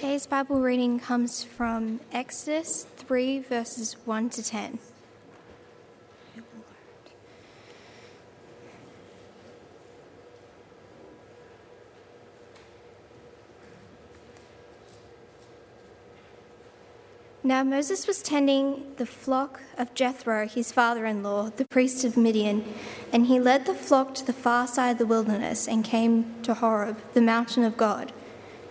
Today's Bible reading comes from Exodus 3, verses 1 to 10. Now Moses was tending the flock of Jethro, his father in law, the priest of Midian, and he led the flock to the far side of the wilderness and came to Horeb, the mountain of God.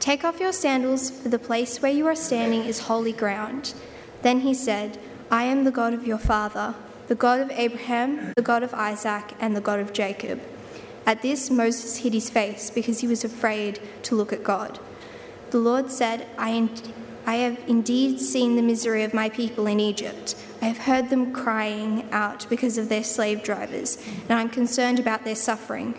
Take off your sandals, for the place where you are standing is holy ground. Then he said, I am the God of your father, the God of Abraham, the God of Isaac, and the God of Jacob. At this, Moses hid his face because he was afraid to look at God. The Lord said, I, I have indeed seen the misery of my people in Egypt. I have heard them crying out because of their slave drivers, and I'm concerned about their suffering.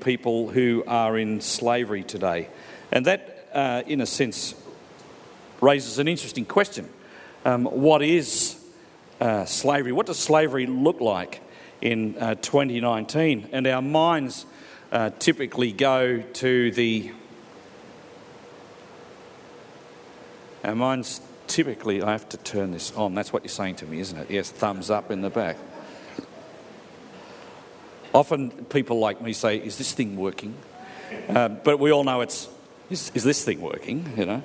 People who are in slavery today. And that, uh, in a sense, raises an interesting question. Um, what is uh, slavery? What does slavery look like in uh, 2019? And our minds uh, typically go to the. Our minds typically, I have to turn this on. That's what you're saying to me, isn't it? Yes, thumbs up in the back. Often people like me say, Is this thing working? Uh, but we all know it's, is, is this thing working? You know?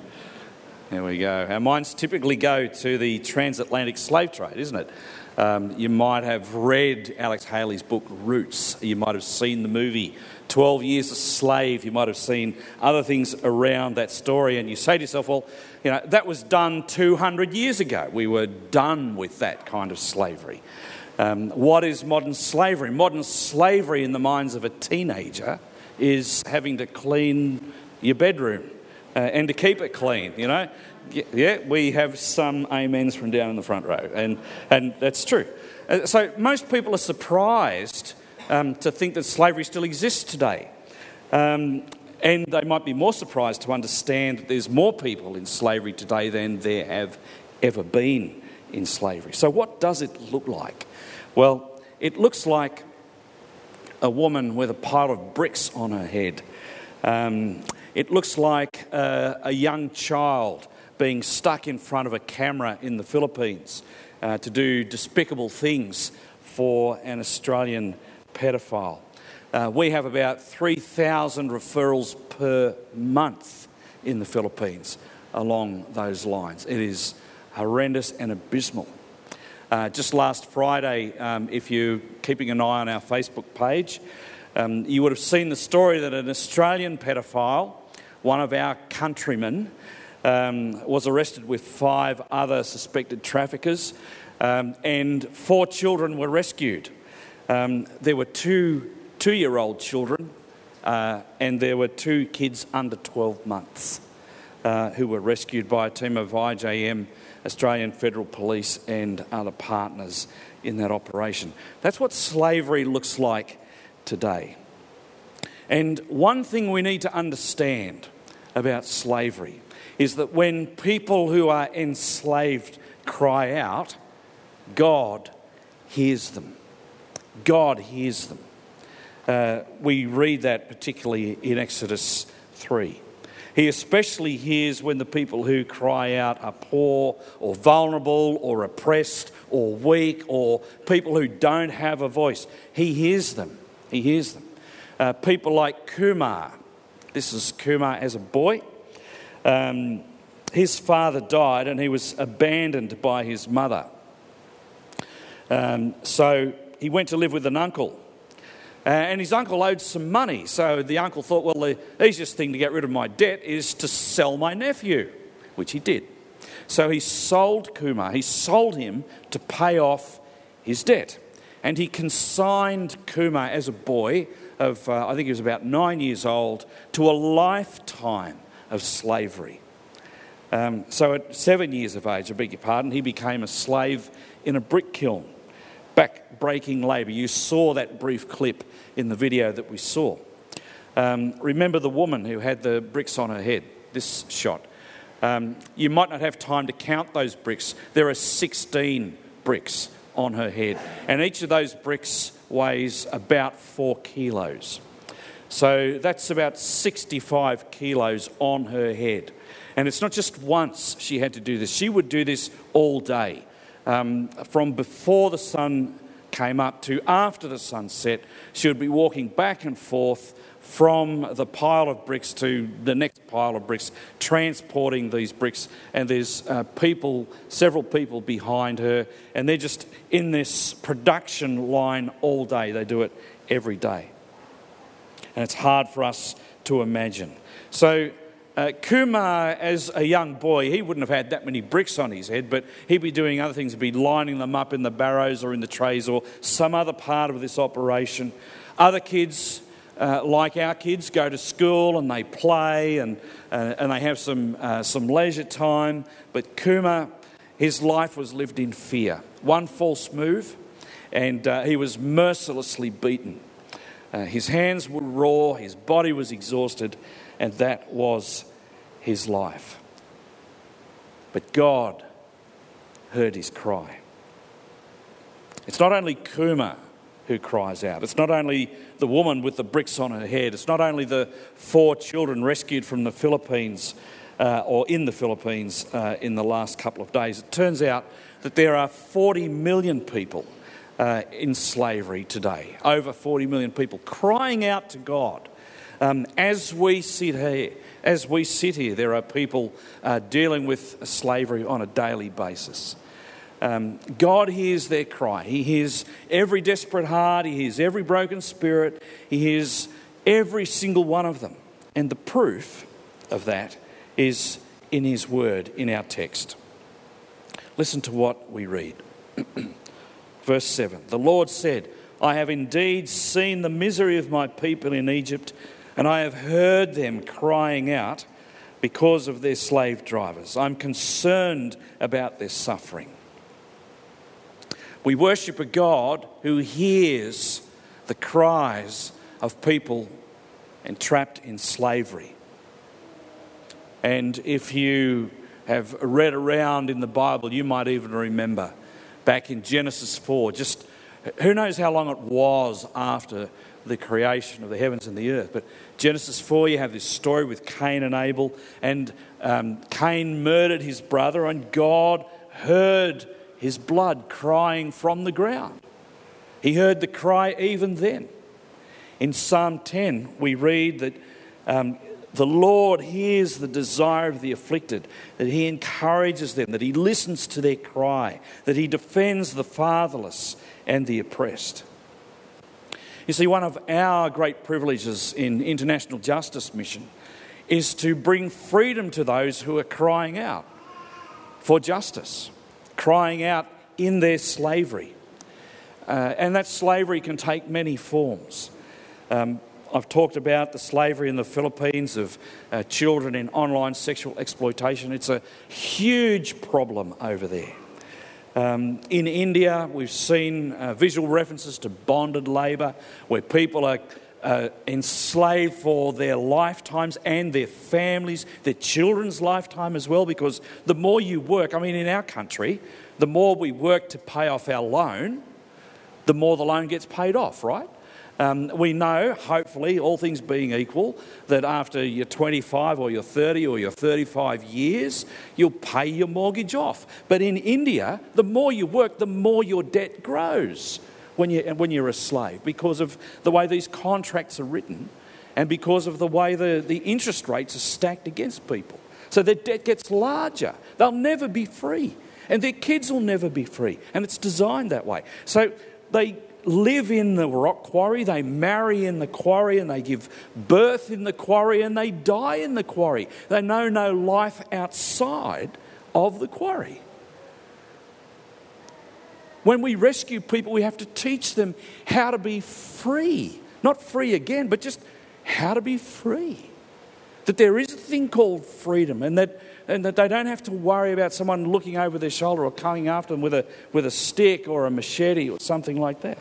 There we go. Our minds typically go to the transatlantic slave trade, isn't it? Um, you might have read Alex Haley's book Roots. You might have seen the movie 12 Years a Slave. You might have seen other things around that story. And you say to yourself, well, you know, that was done 200 years ago. We were done with that kind of slavery. Um, what is modern slavery? Modern slavery, in the minds of a teenager, is having to clean your bedroom uh, and to keep it clean, you know? Yeah, we have some amens from down in the front row, and, and that's true. Uh, so, most people are surprised um, to think that slavery still exists today. Um, and they might be more surprised to understand that there's more people in slavery today than there have ever been in slavery. So, what does it look like? Well, it looks like a woman with a pile of bricks on her head. Um, it looks like uh, a young child being stuck in front of a camera in the Philippines uh, to do despicable things for an Australian pedophile. Uh, we have about 3,000 referrals per month in the Philippines along those lines. It is horrendous and abysmal. Uh, just last Friday, um, if you're keeping an eye on our Facebook page, um, you would have seen the story that an Australian pedophile, one of our countrymen, um, was arrested with five other suspected traffickers, um, and four children were rescued. Um, there were two two year old children, uh, and there were two kids under 12 months uh, who were rescued by a team of IJM Australian Federal Police and other partners in that operation. That's what slavery looks like today. And one thing we need to understand about slavery is that when people who are enslaved cry out, God hears them. God hears them. Uh, we read that particularly in Exodus 3. He especially hears when the people who cry out are poor or vulnerable or oppressed or weak or people who don't have a voice. He hears them. He hears them. Uh, people like Kumar. This is Kumar as a boy. Um, his father died and he was abandoned by his mother. Um, so he went to live with an uncle. Uh, and his uncle owed some money. So the uncle thought, well, the easiest thing to get rid of my debt is to sell my nephew, which he did. So he sold Kumar, he sold him to pay off his debt. And he consigned Kumar as a boy of, uh, I think he was about nine years old, to a lifetime of slavery. Um, so at seven years of age, I beg your pardon, he became a slave in a brick kiln, back breaking labour. You saw that brief clip in the video that we saw. Um, remember the woman who had the bricks on her head, this shot. Um, you might not have time to count those bricks. There are 16 bricks on her head, and each of those bricks weighs about four kilos. So that's about 65 kilos on her head. And it's not just once she had to do this, she would do this all day. Um, from before the sun came up to after the sunset. she would be walking back and forth from the pile of bricks to the next pile of bricks, transporting these bricks. And there's uh, people, several people behind her, and they're just in this production line all day. They do it every day. And it's hard for us to imagine. So uh, Kumar, as a young boy, he wouldn't have had that many bricks on his head, but he'd be doing other things. He'd be lining them up in the barrows or in the trays or some other part of this operation. Other kids, uh, like our kids, go to school and they play and, uh, and they have some, uh, some leisure time. But Kumar, his life was lived in fear. One false move, and uh, he was mercilessly beaten. Uh, his hands were raw, his body was exhausted and that was his life. But God heard his cry. It's not only Kumar who cries out, it's not only the woman with the bricks on her head, it's not only the four children rescued from the Philippines uh, or in the Philippines uh, in the last couple of days. It turns out that there are 40 million people uh, in slavery today, over 40 million people crying out to God um, as we sit here, as we sit here, there are people uh, dealing with slavery on a daily basis. Um, God hears their cry. He hears every desperate heart. He hears every broken spirit. He hears every single one of them. And the proof of that is in His Word, in our text. Listen to what we read. Verse 7 The Lord said, I have indeed seen the misery of my people in Egypt and I have heard them crying out because of their slave drivers. I'm concerned about their suffering. We worship a God who hears the cries of people entrapped in slavery. And if you have read around in the Bible, you might even remember back in Genesis 4, just who knows how long it was after the creation of the heavens and the earth. But Genesis 4, you have this story with Cain and Abel, and um, Cain murdered his brother, and God heard his blood crying from the ground. He heard the cry even then. In Psalm 10, we read that um, the Lord hears the desire of the afflicted, that He encourages them, that He listens to their cry, that He defends the fatherless and the oppressed. You see, one of our great privileges in International Justice Mission is to bring freedom to those who are crying out for justice, crying out in their slavery. Uh, and that slavery can take many forms. Um, I've talked about the slavery in the Philippines of uh, children in online sexual exploitation. It's a huge problem over there. Um, in India, we've seen uh, visual references to bonded labour, where people are uh, enslaved for their lifetimes and their families, their children's lifetime as well, because the more you work, I mean, in our country, the more we work to pay off our loan, the more the loan gets paid off, right? Um, we know, hopefully, all things being equal, that after you're 25 or you're 30 or you're 35 years, you'll pay your mortgage off. But in India, the more you work, the more your debt grows when, you, when you're a slave because of the way these contracts are written and because of the way the, the interest rates are stacked against people. So their debt gets larger. They'll never be free. And their kids will never be free. And it's designed that way. So they live in the rock quarry, they marry in the quarry, and they give birth in the quarry, and they die in the quarry. They know no life outside of the quarry. When we rescue people, we have to teach them how to be free. Not free again, but just how to be free. That there is a thing called freedom, and that, and that they don't have to worry about someone looking over their shoulder or coming after them with a, with a stick or a machete or something like that.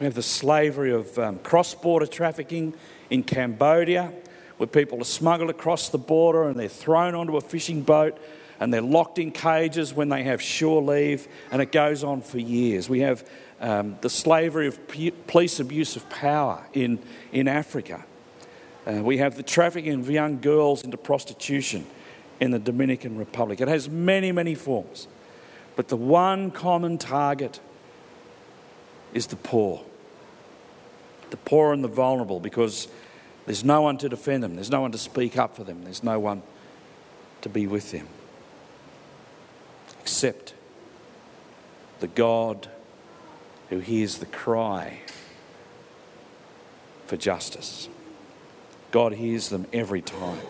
We have the slavery of um, cross border trafficking in Cambodia, where people are smuggled across the border and they're thrown onto a fishing boat and they're locked in cages when they have shore leave, and it goes on for years. We have um, the slavery of police abuse of power in, in Africa. Uh, we have the trafficking of young girls into prostitution in the Dominican Republic. It has many, many forms. But the one common target is the poor. The poor and the vulnerable, because there's no one to defend them, there's no one to speak up for them, there's no one to be with them. Except the God who hears the cry for justice. God hears them every time.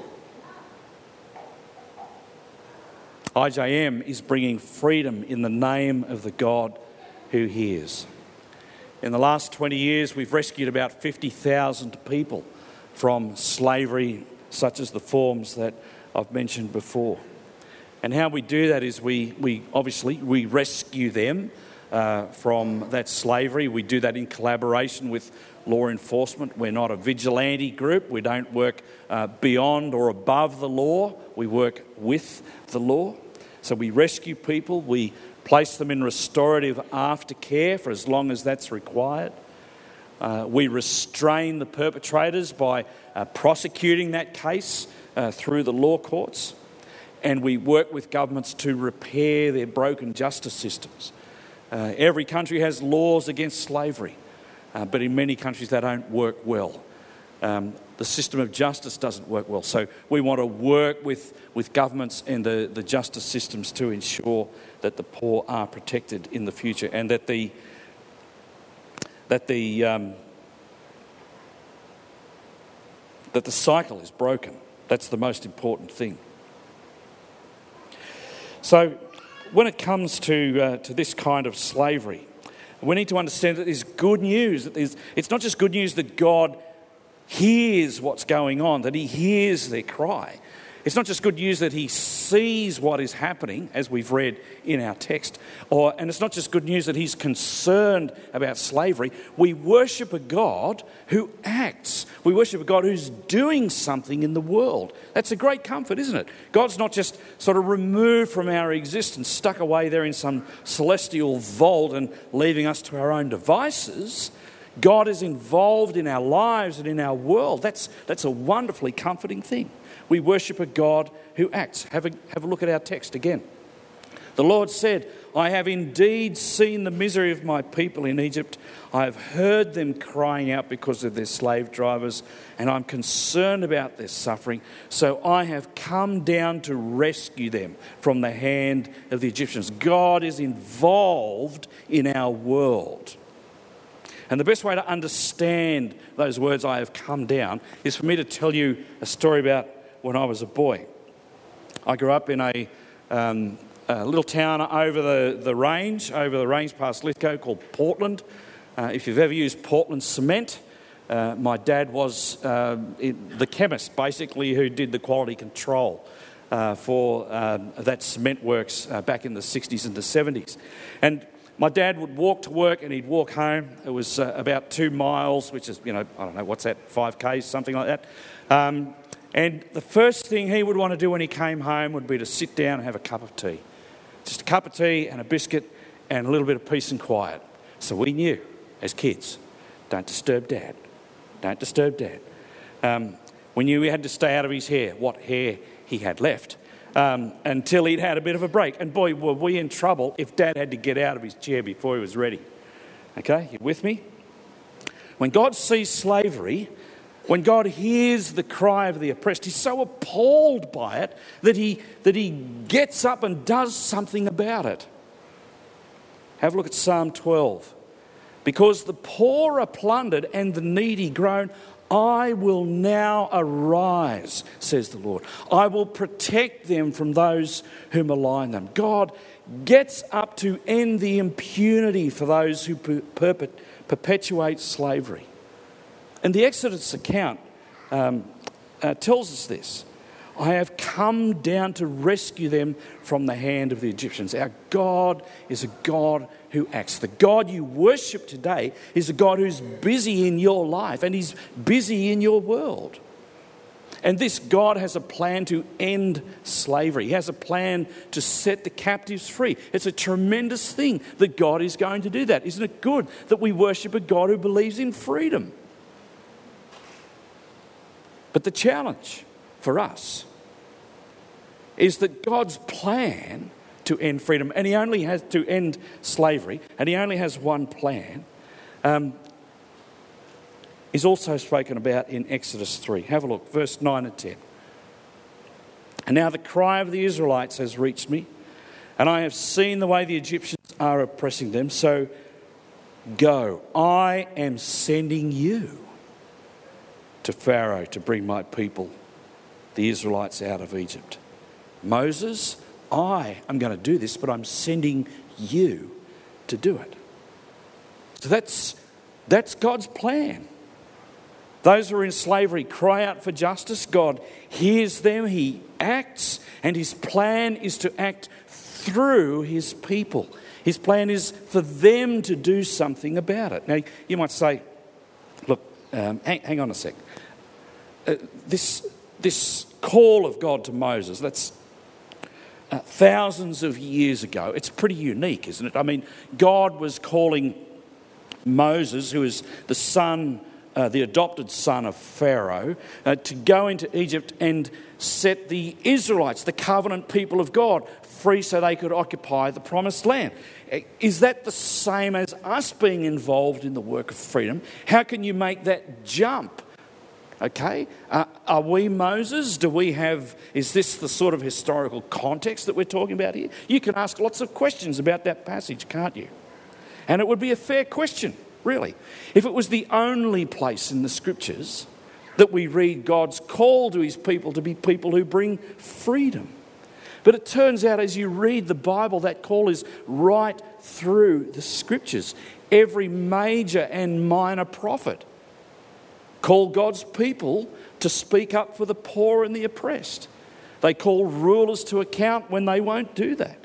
IJM is bringing freedom in the name of the God who hears. In the last 20 years, we've rescued about 50,000 people from slavery, such as the forms that I've mentioned before. And how we do that is we, we obviously we rescue them uh, from that slavery. We do that in collaboration with law enforcement. We're not a vigilante group. We don't work uh, beyond or above the law. We work with the law. So we rescue people. We place them in restorative aftercare for as long as that's required. Uh, we restrain the perpetrators by uh, prosecuting that case uh, through the law courts. And we work with governments to repair their broken justice systems. Uh, every country has laws against slavery, uh, but in many countries they don't work well. Um, the system of justice doesn't work well. So we want to work with, with governments and the, the justice systems to ensure that the poor are protected in the future and that the, that the, um, that the cycle is broken. That's the most important thing. So when it comes to, uh, to this kind of slavery, we need to understand that there's good news. That there's, it's not just good news that God hears what's going on, that he hears their cry. It's not just good news that he sees what is happening, as we've read in our text, or, and it's not just good news that he's concerned about slavery. We worship a God who acts. We worship a God who's doing something in the world. That's a great comfort, isn't it? God's not just sort of removed from our existence, stuck away there in some celestial vault and leaving us to our own devices. God is involved in our lives and in our world. That's, that's a wonderfully comforting thing. We worship a God who acts. Have a, have a look at our text again. The Lord said, I have indeed seen the misery of my people in Egypt. I have heard them crying out because of their slave drivers, and I'm concerned about their suffering. So I have come down to rescue them from the hand of the Egyptians. God is involved in our world. And the best way to understand those words, I have come down, is for me to tell you a story about when I was a boy. I grew up in a, um, a little town over the, the range, over the range past Lithgow called Portland. Uh, if you've ever used Portland cement, uh, my dad was uh, the chemist, basically, who did the quality control uh, for uh, that cement works uh, back in the 60s and the 70s. And my dad would walk to work and he'd walk home. It was uh, about two miles, which is, you know, I don't know, what's that, five Ks, something like that. Um, and the first thing he would want to do when he came home would be to sit down and have a cup of tea. Just a cup of tea and a biscuit and a little bit of peace and quiet. So we knew as kids don't disturb dad. Don't disturb dad. Um, we knew we had to stay out of his hair, what hair he had left um, until he'd had a bit of a break. And boy, were we in trouble if Dad had to get out of his chair before he was ready. Okay, you with me? When God sees slavery, When God hears the cry of the oppressed, he's so appalled by it that he, that he gets up and does something about it. Have a look at Psalm 12. Because the poor are plundered and the needy groan, I will now arise, says the Lord. I will protect them from those who malign them. God gets up to end the impunity for those who perpetuate slavery. And the Exodus account um, uh, tells us this. I have come down to rescue them from the hand of the Egyptians. Our God is a God who acts. The God you worship today is a God who's busy in your life and He's busy in your world. And this God has a plan to end slavery. He has a plan to set the captives free. It's a tremendous thing that God is going to do that. Isn't it good that we worship a God who believes in freedom? But the challenge for us is that God's plan to end freedom, and He only has to end slavery, and He only has one plan, um, is also spoken about in Exodus 3. Have a look, verse 9 and 10. And now the cry of the Israelites has reached me, and I have seen the way the Egyptians are oppressing them. So go, I am sending you to Pharaoh to bring my people the Israelites out of Egypt. Moses, I am going to do this, but I'm sending you to do it. So that's, that's God's plan. Those who are in slavery cry out for justice. God hears them, He acts, and His plan is to act through His people. His plan is for them to do something about it. Now, you might say, look, um, hang, hang, on a sec. Uh, this, this call of God to Moses, that's uh, thousands of years ago. It's pretty unique, isn't it? I mean, God was calling Moses, who is the son, uh, the adopted son of Pharaoh, uh, to go into Egypt and set the Israelites, the covenant people of God, free so they could occupy the promised land. Uh, is that the same as us being involved in the work of freedom? How can you make that jump? Okay? Uh, are we Moses? Do we have, is this the sort of historical context that we're talking about here? You can ask lots of questions about that passage, can't you? And it would be a fair question, really. If it was the only place in the scriptures that we read God's call to his people to be people who bring freedom. But it turns out as you read the Bible, that call is right through the scriptures. Every major and minor prophet call God's people to speak up for the poor and the oppressed. They call rulers to account when they won't do that.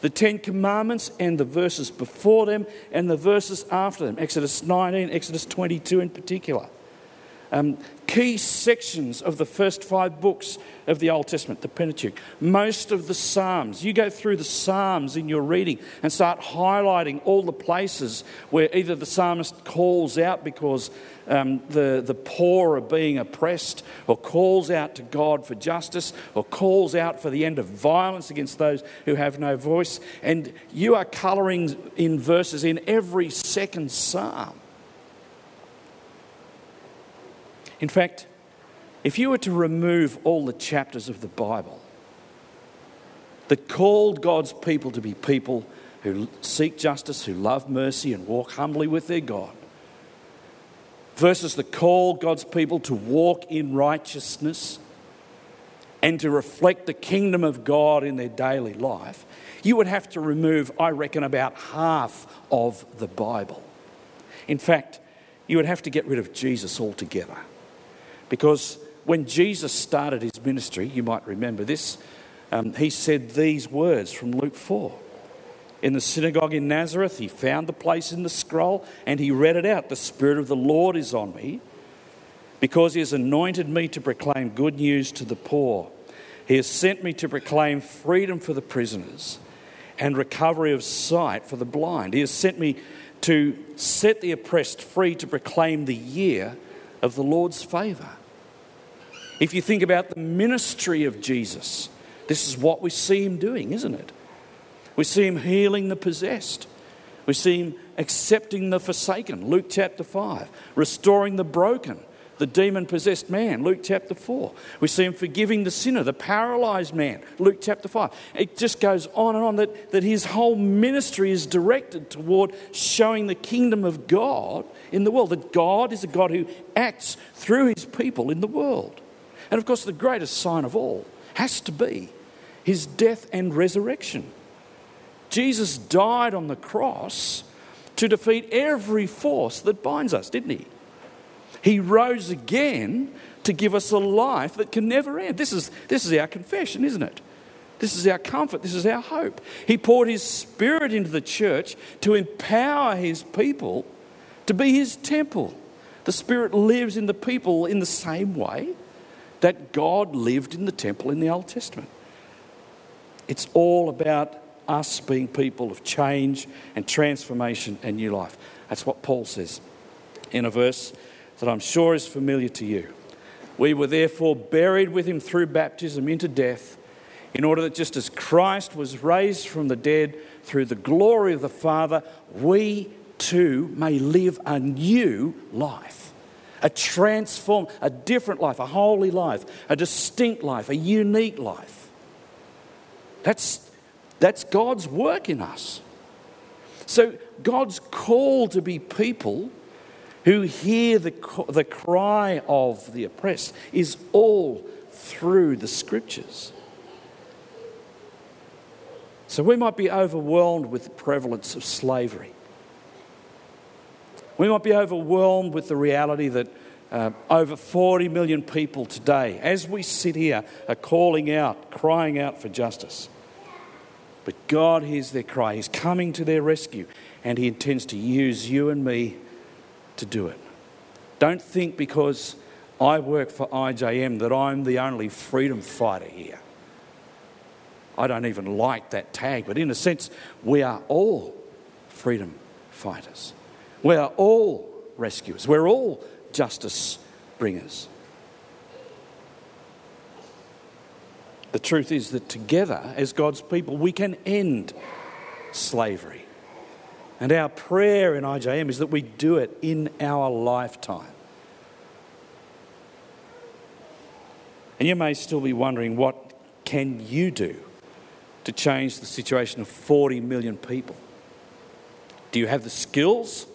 The Ten Commandments and the verses before them and the verses after them, Exodus 19, Exodus 22 in particular. Um, key sections of the first five books of the Old Testament, the Pentateuch, most of the Psalms. You go through the Psalms in your reading and start highlighting all the places where either the psalmist calls out because um, the, the poor are being oppressed, or calls out to God for justice, or calls out for the end of violence against those who have no voice. And you are colouring in verses in every second psalm. In fact, if you were to remove all the chapters of the Bible that called God's people to be people who seek justice, who love mercy, and walk humbly with their God, versus the call God's people to walk in righteousness and to reflect the kingdom of God in their daily life, you would have to remove, I reckon, about half of the Bible. In fact, you would have to get rid of Jesus altogether. Because when Jesus started his ministry, you might remember this, um, he said these words from Luke 4. In the synagogue in Nazareth, he found the place in the scroll and he read it out The Spirit of the Lord is on me because he has anointed me to proclaim good news to the poor. He has sent me to proclaim freedom for the prisoners and recovery of sight for the blind. He has sent me to set the oppressed free to proclaim the year of the Lord's favour. If you think about the ministry of Jesus, this is what we see him doing, isn't it? We see him healing the possessed. We see him accepting the forsaken, Luke chapter 5, restoring the broken, the demon possessed man, Luke chapter 4. We see him forgiving the sinner, the paralyzed man, Luke chapter 5. It just goes on and on that, that his whole ministry is directed toward showing the kingdom of God in the world, that God is a God who acts through his people in the world. And of course, the greatest sign of all has to be his death and resurrection. Jesus died on the cross to defeat every force that binds us, didn't he? He rose again to give us a life that can never end. This is, this is our confession, isn't it? This is our comfort. This is our hope. He poured His Spirit into the church to empower His people to be His temple. The Spirit lives in the people in the same way that God lived in the temple in the Old Testament. It's all about us being people of change and transformation and new life. That's what Paul says in a verse that I'm sure is familiar to you. We were therefore buried with him through baptism into death, in order that just as Christ was raised from the dead through the glory of the Father, we too may live a new life. A transformed, a different life, a holy life, a distinct life, a unique life. That's, that's God's work in us. So, God's call to be people who hear the, the cry of the oppressed is all through the scriptures. So, we might be overwhelmed with the prevalence of slavery. We might be overwhelmed with the reality that uh, over 40 million people today, as we sit here, are calling out, crying out for justice. But God hears their cry. He's coming to their rescue, and He intends to use you and me to do it. Don't think because I work for IJM that I'm the only freedom fighter here. I don't even like that tag, but in a sense, we are all freedom fighters. We are all rescuers. We're all justice bringers. The truth is that together, as God's people, we can end slavery. And our prayer in IJM is that we do it in our lifetime. And you may still be wondering what can you do to change the situation of 40 million people? Do you have the skills?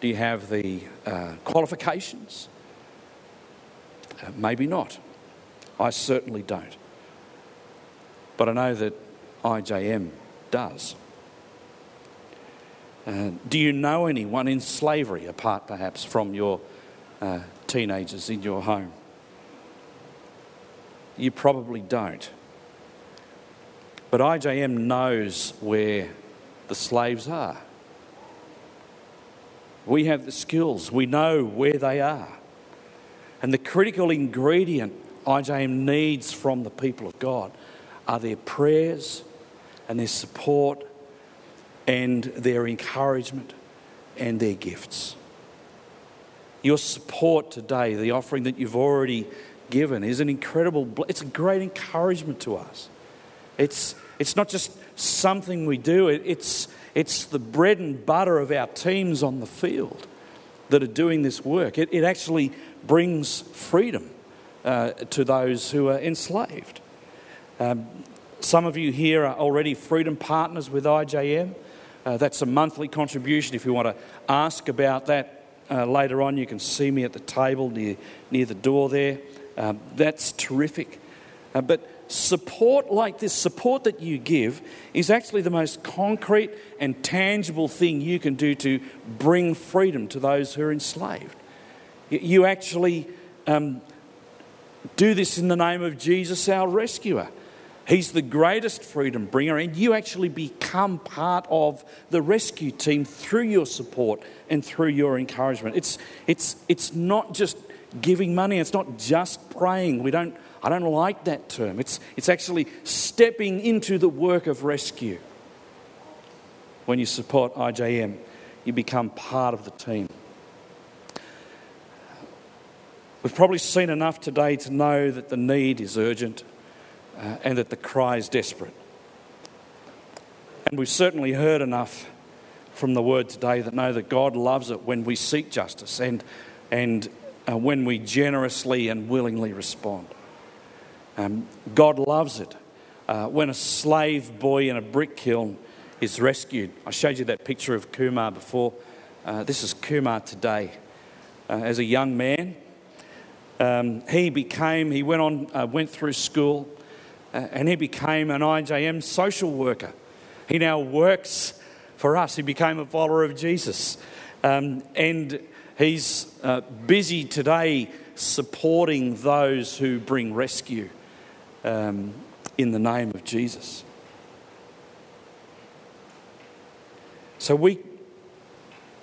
Do you have the uh, qualifications? Uh, maybe not. I certainly don't. But I know that IJM does. Uh, do you know anyone in slavery, apart perhaps from your uh, teenagers in your home? You probably don't. But IJM knows where the slaves are. We have the skills, we know where they are. And the critical ingredient IJM needs from the people of God are their prayers and their support and their encouragement and their gifts. Your support today, the offering that you've already given, is an incredible, it's a great encouragement to us. It's, it's not just something we do, it, it's, it's the bread and butter of our teams on the field that are doing this work. It, it actually brings freedom uh, to those who are enslaved. Um, some of you here are already freedom partners with IJM. Uh, that's a monthly contribution. If you want to ask about that uh, later on, you can see me at the table near, near the door there. Um, that's terrific. Uh, but support like this, support that you give, is actually the most concrete and tangible thing you can do to bring freedom to those who are enslaved. You actually um, do this in the name of Jesus, our rescuer. He's the greatest freedom bringer, and you actually become part of the rescue team through your support and through your encouragement. It's, it's, it's not just giving money, it's not just praying. We don't, I don't like that term. It's, it's actually stepping into the work of rescue. When you support IJM, you become part of the team. We've probably seen enough today to know that the need is urgent uh, and that the cry is desperate. And we've certainly heard enough from the word today that know that God loves it when we seek justice and, and uh, when we generously and willingly respond. Um, God loves it uh, when a slave boy in a brick kiln is rescued. I showed you that picture of Kumar before. Uh, this is Kumar today. Uh, as a young man, um, he became, he went on, uh, went through school, uh, and he became an IJM social worker. He now works for us. He became a follower of Jesus. Um, and he's uh, busy today supporting those who bring rescue um, in the name of Jesus. So we,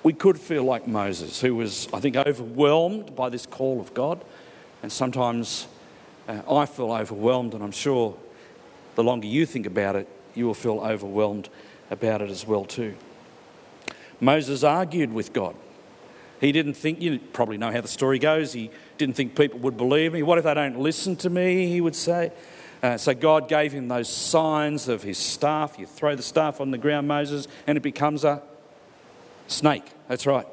we could feel like Moses, who was, I think, overwhelmed by this call of God. And sometimes uh, I feel overwhelmed, and I'm sure the longer you think about it, you will feel overwhelmed about it as well too. Moses argued with God. He didn't think, you probably know how the story goes, he didn't think people would believe me. What if they don't listen to me? He would say. Uh, so God gave him those signs of his staff. You throw the staff on the ground, Moses, and it becomes a snake. That's right.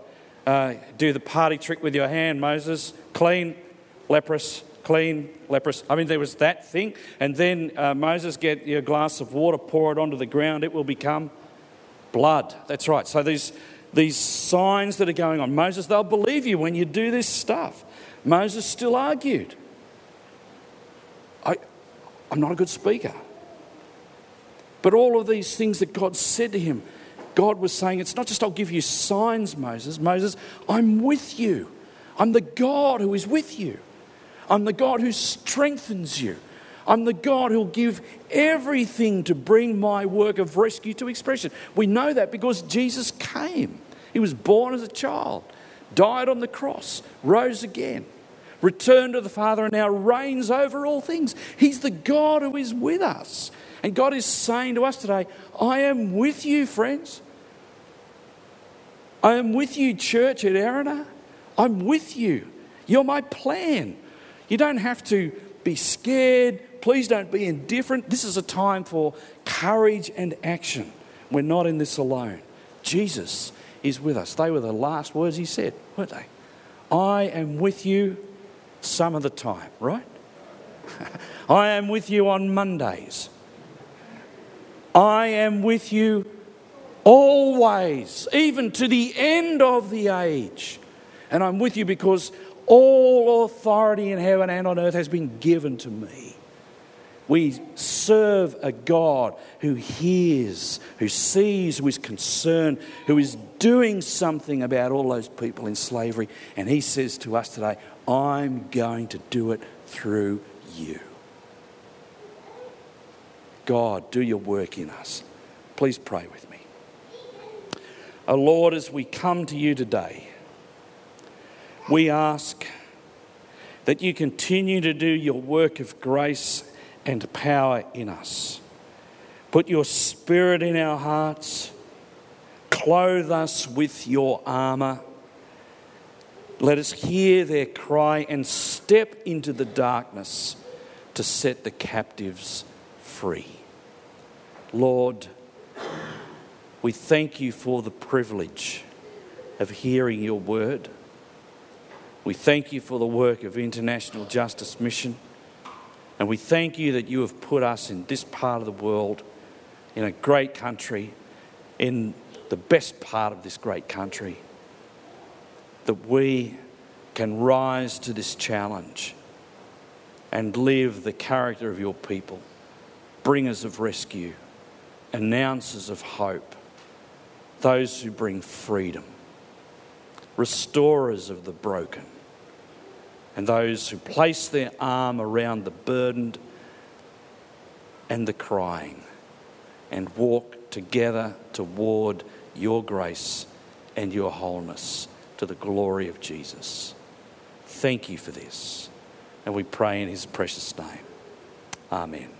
Uh, do the party trick with your hand, Moses. Clean, leprous, clean, leprous. I mean, there was that thing. And then uh, Moses, get your glass of water, pour it onto the ground, it will become blood. That's right. So these, these signs that are going on, Moses, they'll believe you when you do this stuff. Moses still argued. I, I'm not a good speaker. But all of these things that God said to him, God was saying, It's not just I'll give you signs, Moses. Moses, I'm with you. I'm the God who is with you. I'm the God who strengthens you. I'm the God who'll give everything to bring my work of rescue to expression. We know that because Jesus came. He was born as a child, died on the cross, rose again, returned to the Father, and now reigns over all things. He's the God who is with us. And God is saying to us today, I am with you, friends. I am with you, church at Erina. I'm with you. You're my plan. You don't have to be scared. Please don't be indifferent. This is a time for courage and action. We're not in this alone. Jesus is with us. They were the last words he said, weren't they? I am with you some of the time, right? I am with you on Mondays. I am with you always, even to the end of the age. And I'm with you because all authority in heaven and on earth has been given to me. We serve a God who hears, who sees, who is concerned, who is doing something about all those people in slavery. And He says to us today, I'm going to do it through you. God, do your work in us. Please pray with me. O Lord, as we come to you today, we ask that you continue to do your work of grace and power in us. Put your spirit in our hearts. Clothe us with your armour. Let us hear their cry and step into the darkness to set the captives free. Lord, we thank you for the privilege of hearing your word. We thank you for the work of International Justice Mission. And we thank you that you have put us in this part of the world, in a great country, in the best part of this great country, that we can rise to this challenge and live the character of your people, bringers of rescue, announcers of hope, those who bring freedom, restorers of the broken and those who place their arm around the burdened and the crying and walk together toward your grace and your wholeness to the glory of Jesus. Thank you for this. And we pray in his precious name. Amen.